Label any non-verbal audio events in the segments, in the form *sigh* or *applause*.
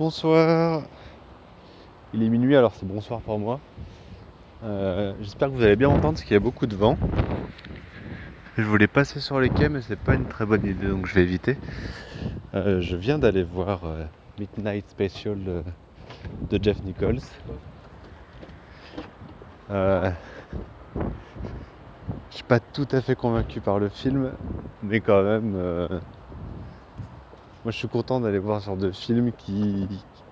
Bonsoir. Il est minuit alors c'est bonsoir pour moi. Euh, j'espère que vous allez bien entendre parce qu'il y a beaucoup de vent. Je voulais passer sur les quais mais c'est pas une très bonne idée donc je vais éviter. Euh, je viens d'aller voir euh, Midnight Special de Jeff Nichols. je suis pas tout à fait convaincu par le film mais quand même moi je suis content d'aller voir ce genre de film qui,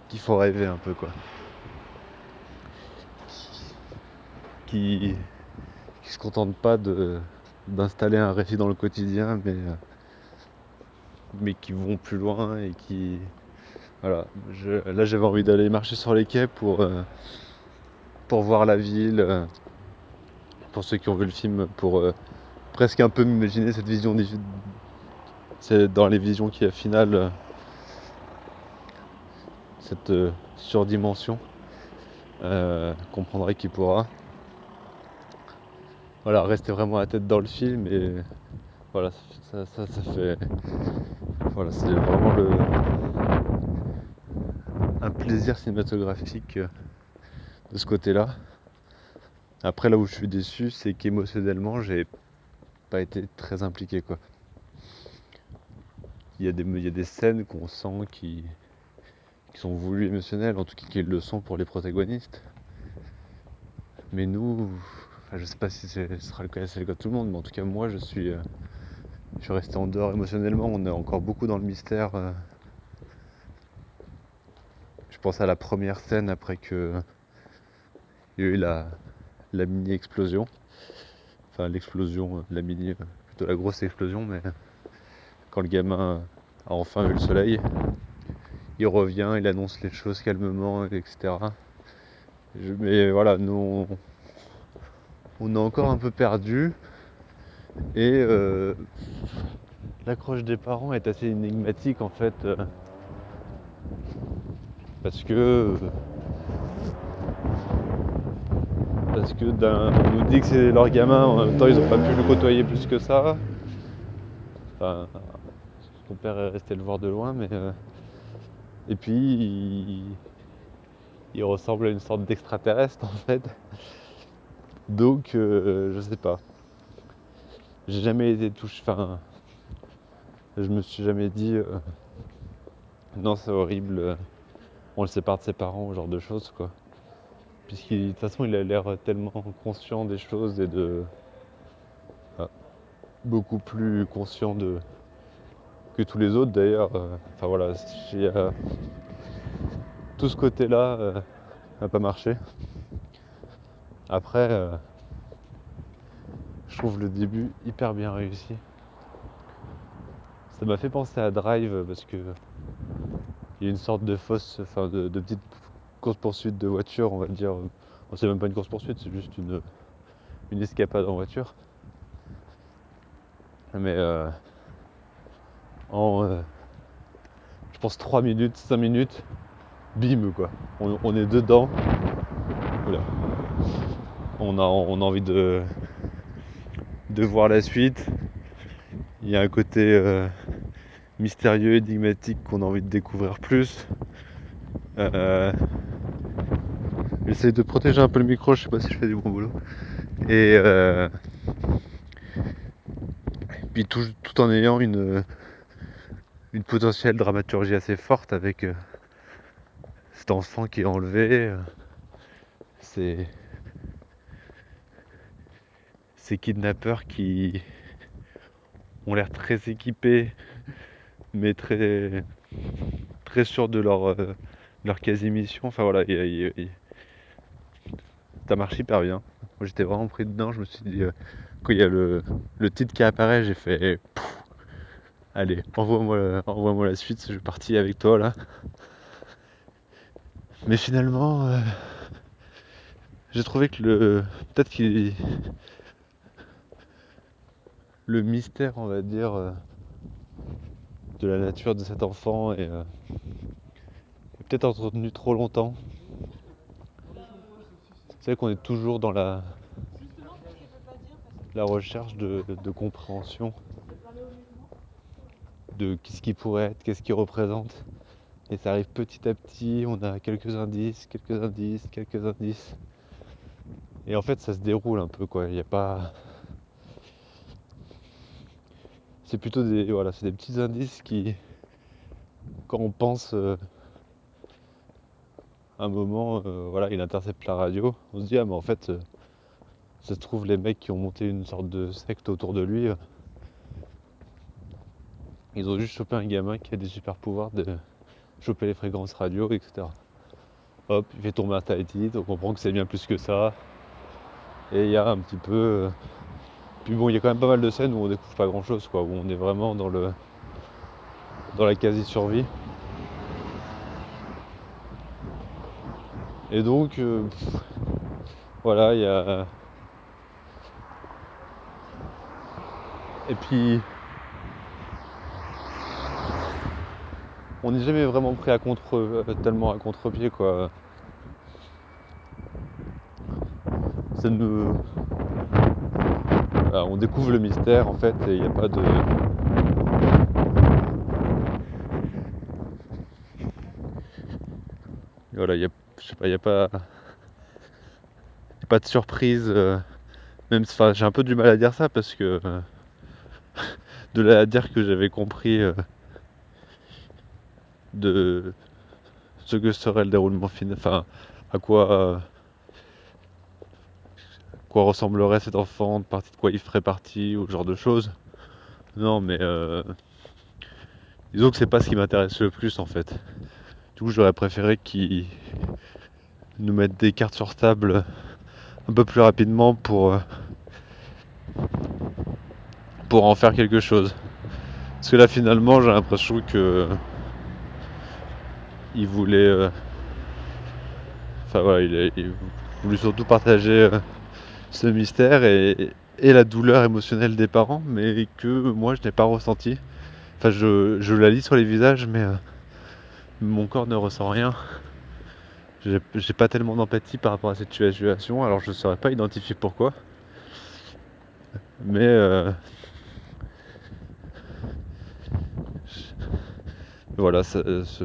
qui font rêver un peu quoi. Qui, qui se contentent pas de, d'installer un récit dans le quotidien mais, euh, mais qui vont plus loin et qui. Voilà. là j'avais envie d'aller marcher sur les quais pour, euh, pour voir la ville. Euh, pour ceux qui ont vu le film, pour presque un peu m'imaginer cette vision c'est dans les visions qui a final euh, cette euh, surdimension euh, comprendrait qui pourra. Voilà rester vraiment la tête dans le film et voilà ça, ça, fait voilà c'est vraiment le un plaisir cinématographique de ce côté là après là où je suis déçu c'est qu'émotionnellement j'ai pas été très impliqué quoi il y, a des, il y a des scènes qu'on sent qui, sont voulues émotionnelles, en tout cas qui le sont pour les protagonistes. Mais nous, enfin, je sais pas si ce sera le cas, le cas de tout le monde, mais en tout cas moi je suis, euh, je suis resté en dehors émotionnellement, on est encore beaucoup dans le mystère. Euh. Je pense à la première scène après que il y a eu la, la mini-explosion. Enfin l'explosion, la mini, plutôt la grosse explosion, mais quand le gamin a enfin vu le soleil, il revient, il annonce les choses calmement, etc. mais voilà, nous, on, est encore un peu perdu. Et euh, l'accroche des parents est assez énigmatique en fait. Euh, parce que. Parce que on nous dit que c'est leur gamin, en même temps ils n'ont pas pu le côtoyer plus que ça. Ton père est resté le voir de loin, mais. Euh, et puis. Il, ressemble à une sorte d'extraterrestre en fait. Donc, euh, je sais pas. J'ai jamais été touché. Enfin. Je me suis jamais dit. Euh, non, c'est horrible. On le sépare de ses parents, ce genre de choses, quoi. Puisqu'il, de toute façon, il a l'air tellement conscient des choses et de. Beaucoup plus conscient de, tous les autres d'ailleurs. Euh, enfin voilà, euh, tout ce côté-là n'a euh, pas marché. Après, je trouve le début hyper bien réussi. Ça m'a fait penser à Drive parce que il y a une sorte de fausse, enfin de, petite course poursuite de voiture, on va dire. c'est même pas une course poursuite, c'est juste une, une escapade en voiture. Mais en je pense 3 minutes, 5 minutes, bim quoi. On, est dedans. On a, on a envie de, voir la suite. Il y a un côté euh, mystérieux, énigmatique qu'on a envie de découvrir plus. Euh, J'essaie de protéger un peu le micro, je sais pas si je fais du bon boulot. Et euh, puis tout en ayant une, une potentielle dramaturgie assez forte avec euh, cet enfant qui est enlevé. Euh, ces, kidnappeurs qui ont l'air très équipés, mais très, très sûrs de leur, euh, leur quasi-mission. Enfin voilà, ça marche hyper bien. J'étais vraiment pris dedans, je me suis dit, quand il y a le, le titre qui apparaît, j'ai fait Allez, envoie-moi envoie la suite, je suis parti avec toi là. Mais finalement, euh, j'ai trouvé que le. Peut-être qu'il. Le mystère, on va dire, euh, de la nature de cet enfant est, euh, peut-être entretenu trop longtemps. C'est qu'on est toujours dans la, la recherche de compréhension de qu'est-ce qui pourrait être, qu'est-ce qu'il représente. Et ça arrive petit à petit, on a quelques indices, quelques indices, quelques indices. Et en fait, ça se déroule un peu, quoi. Il n'y a pas. C'est plutôt des, voilà, c'est des petits indices qui, quand on pense euh, un moment, euh, voilà, il intercepte la radio, on se dit, ah, mais en fait, euh, ça se trouve, les mecs qui ont monté une sorte de secte autour de lui, euh, ils ont juste chopé un gamin qui a des super pouvoirs de choper les fréquences radio, etc. Hop, il fait tomber un Tahiti, on comprend que c'est bien plus que ça. Et il y a un petit peu. euh, Puis bon, il y a quand même pas mal de scènes où on découvre pas grand chose, quoi, où on est vraiment dans le. dans la quasi-survie. Et donc, euh, voilà, il y a. Et puis. On n'est jamais vraiment pris à contre. euh, tellement à contre-pied, quoi. Voilà, on découvre le mystère en fait et il n'y a pas de. Voilà, il y a, pas, a pas, pas de surprise. euh, même, j'ai un peu du mal à dire ça parce que euh, *laughs* de là à dire que j'avais compris euh, de ce que serait le déroulement final, enfin, à quoi, ressemblerait cet enfant, de partie de quoi il ferait partie ou ce genre de choses. Non, mais euh, disons que c'est pas ce qui m'intéresse le plus en fait. Du coup, j'aurais préféré qu'ils nous mettent des cartes sur table un peu plus rapidement pour, euh, pour en faire quelque chose. Parce que là, finalement, j'ai l'impression que il voulait, euh, enfin voilà, il, voulait surtout partager euh, ce mystère et, et la douleur émotionnelle des parents, mais que moi, je n'ai pas ressenti. Enfin, je, je la lis sur les visages, mais euh, mon corps ne ressent rien. J'ai pas tellement d'empathie par rapport à cette situation, alors je ne saurais pas identifier pourquoi. Mais voilà, ce-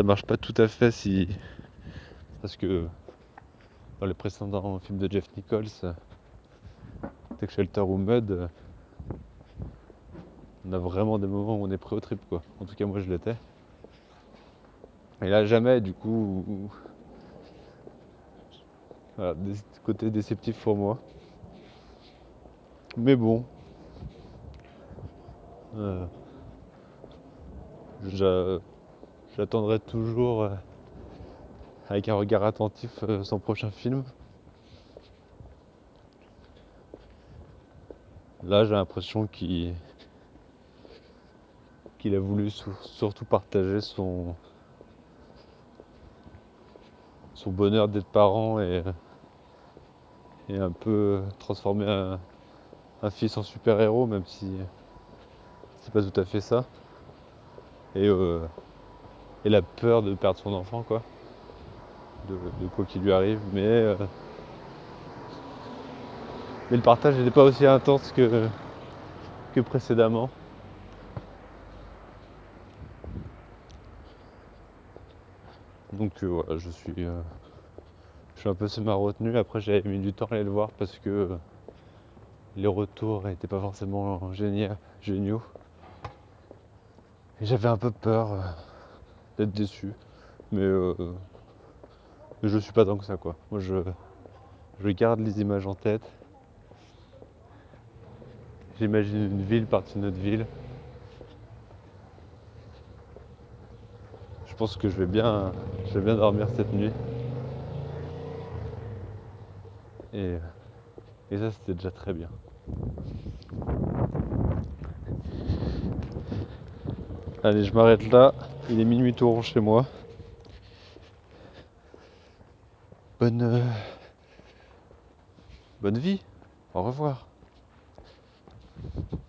ça marche pas tout à fait si. Parce que dans les précédents films de Jeff Nichols, Take Shelter ou Mud, on a vraiment des moments où on est pris au trip quoi. En tout cas moi je l'étais. Et là jamais du coup. Voilà, côté déceptif pour moi. Mais bon. euh, j'a- J'attendrai toujours euh, avec un regard attentif euh, son prochain film. Là j'ai l'impression qu'il a voulu sur- surtout partager son, bonheur d'être parent et, un peu transformer un, fils en super-héros, même si c'est pas tout à fait ça. Euh, et la peur de perdre son enfant, quoi. De, quoi qu'il lui arrive. Mais, euh, mais le partage n'était pas aussi intense que, que précédemment. Donc euh, voilà, je suis, euh, je suis un peu semi-retenu. Après, j'avais mis du temps à aller le voir parce que les retours n'étaient pas forcément géniaux. géniaux. Et j'avais un peu peur d'être déçu. Mais euh, je suis pas tant que ça, quoi. Moi, je, je garde les images en tête. J'imagine une ville partie d'une autre ville. Je pense que je vais bien, je vais bien dormir cette nuit. Et, et ça, c'était déjà très bien. Allez, je m'arrête là. Il est minuit tout rond chez moi. Bonne, euh, bonne vie. Au revoir.